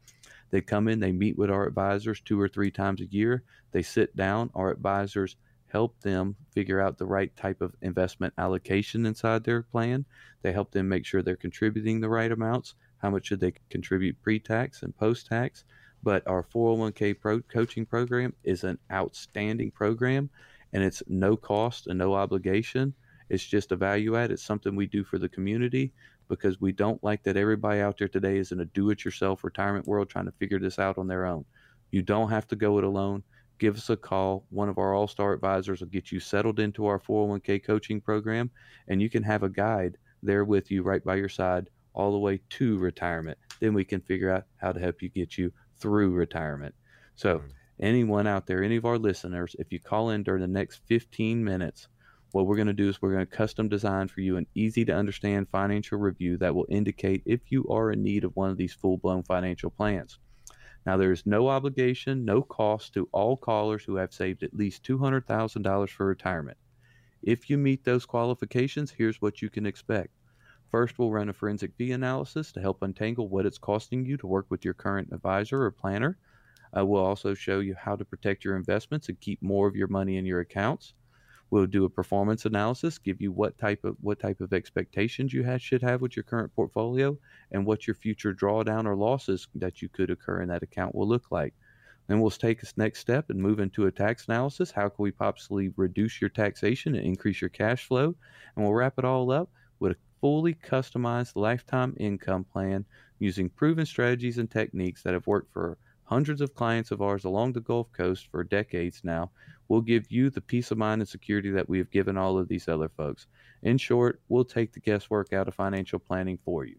A: They come in, they meet with our advisors two or three times a year. They sit down, our advisors help them figure out the right type of investment allocation inside their plan. They help them make sure they're contributing the right amounts. How much should they contribute pre tax and post tax? But our 401k pro- coaching program is an outstanding program and it's no cost and no obligation. It's just a value add. It's something we do for the community because we don't like that everybody out there today is in a do it yourself retirement world trying to figure this out on their own. You don't have to go it alone. Give us a call. One of our all star advisors will get you settled into our 401k coaching program, and you can have a guide there with you right by your side all the way to retirement. Then we can figure out how to help you get you through retirement. So, mm-hmm. anyone out there, any of our listeners, if you call in during the next 15 minutes, what we're going to do is we're going to custom design for you an easy to understand financial review that will indicate if you are in need of one of these full blown financial plans. Now, there is no obligation, no cost to all callers who have saved at least $200,000 for retirement. If you meet those qualifications, here's what you can expect. First, we'll run a forensic fee analysis to help untangle what it's costing you to work with your current advisor or planner. Uh, we'll also show you how to protect your investments and keep more of your money in your accounts. We'll do a performance analysis, give you what type of what type of expectations you have, should have with your current portfolio, and what your future drawdown or losses that you could occur in that account will look like. Then we'll take this next step and move into a tax analysis. How can we possibly reduce your taxation and increase your cash flow? And we'll wrap it all up with a fully customized lifetime income plan using proven strategies and techniques that have worked for hundreds of clients of ours along the Gulf Coast for decades now, will give you the peace of mind and security that we have given all of these other folks. In short, we'll take the guesswork out of financial planning for you.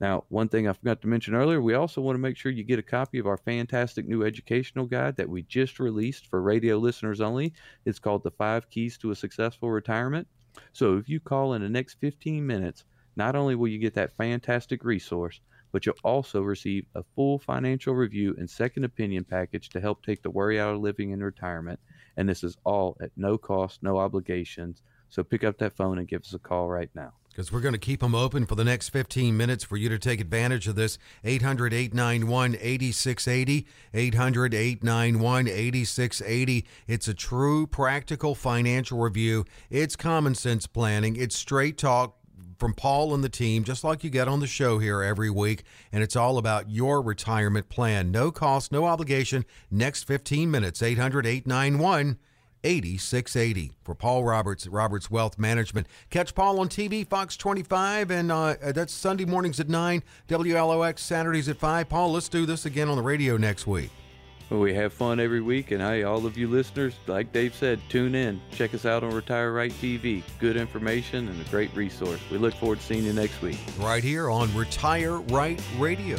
A: Now, one thing I forgot to mention earlier, we also want to make sure you get a copy of our fantastic new educational guide that we just released for radio listeners only. It's called The Five Keys to a Successful Retirement. So if you call in the next 15 minutes, not only will you get that fantastic resource, but you'll also receive a full financial review and second opinion package to help take the worry out of living in retirement. And this is all at no cost, no obligations. So pick up that phone and give us a call right now.
D: Because we're going to keep them open for the next 15 minutes for you to take advantage of this. 800 891 8680. 800 891 8680. It's a true practical financial review. It's common sense planning. It's straight talk from Paul and the team, just like you get on the show here every week. And it's all about your retirement plan. No cost, no obligation. Next 15 minutes, 800 891 8680 for Paul Roberts, Roberts Wealth Management. Catch Paul on TV, Fox 25, and uh, that's Sunday mornings at 9, WLOX Saturdays at 5. Paul, let's do this again on the radio next week.
A: We have fun every week, and hey, all of you listeners, like Dave said, tune in. Check us out on Retire Right TV. Good information and a great resource. We look forward to seeing you next week.
D: Right here on Retire Right Radio.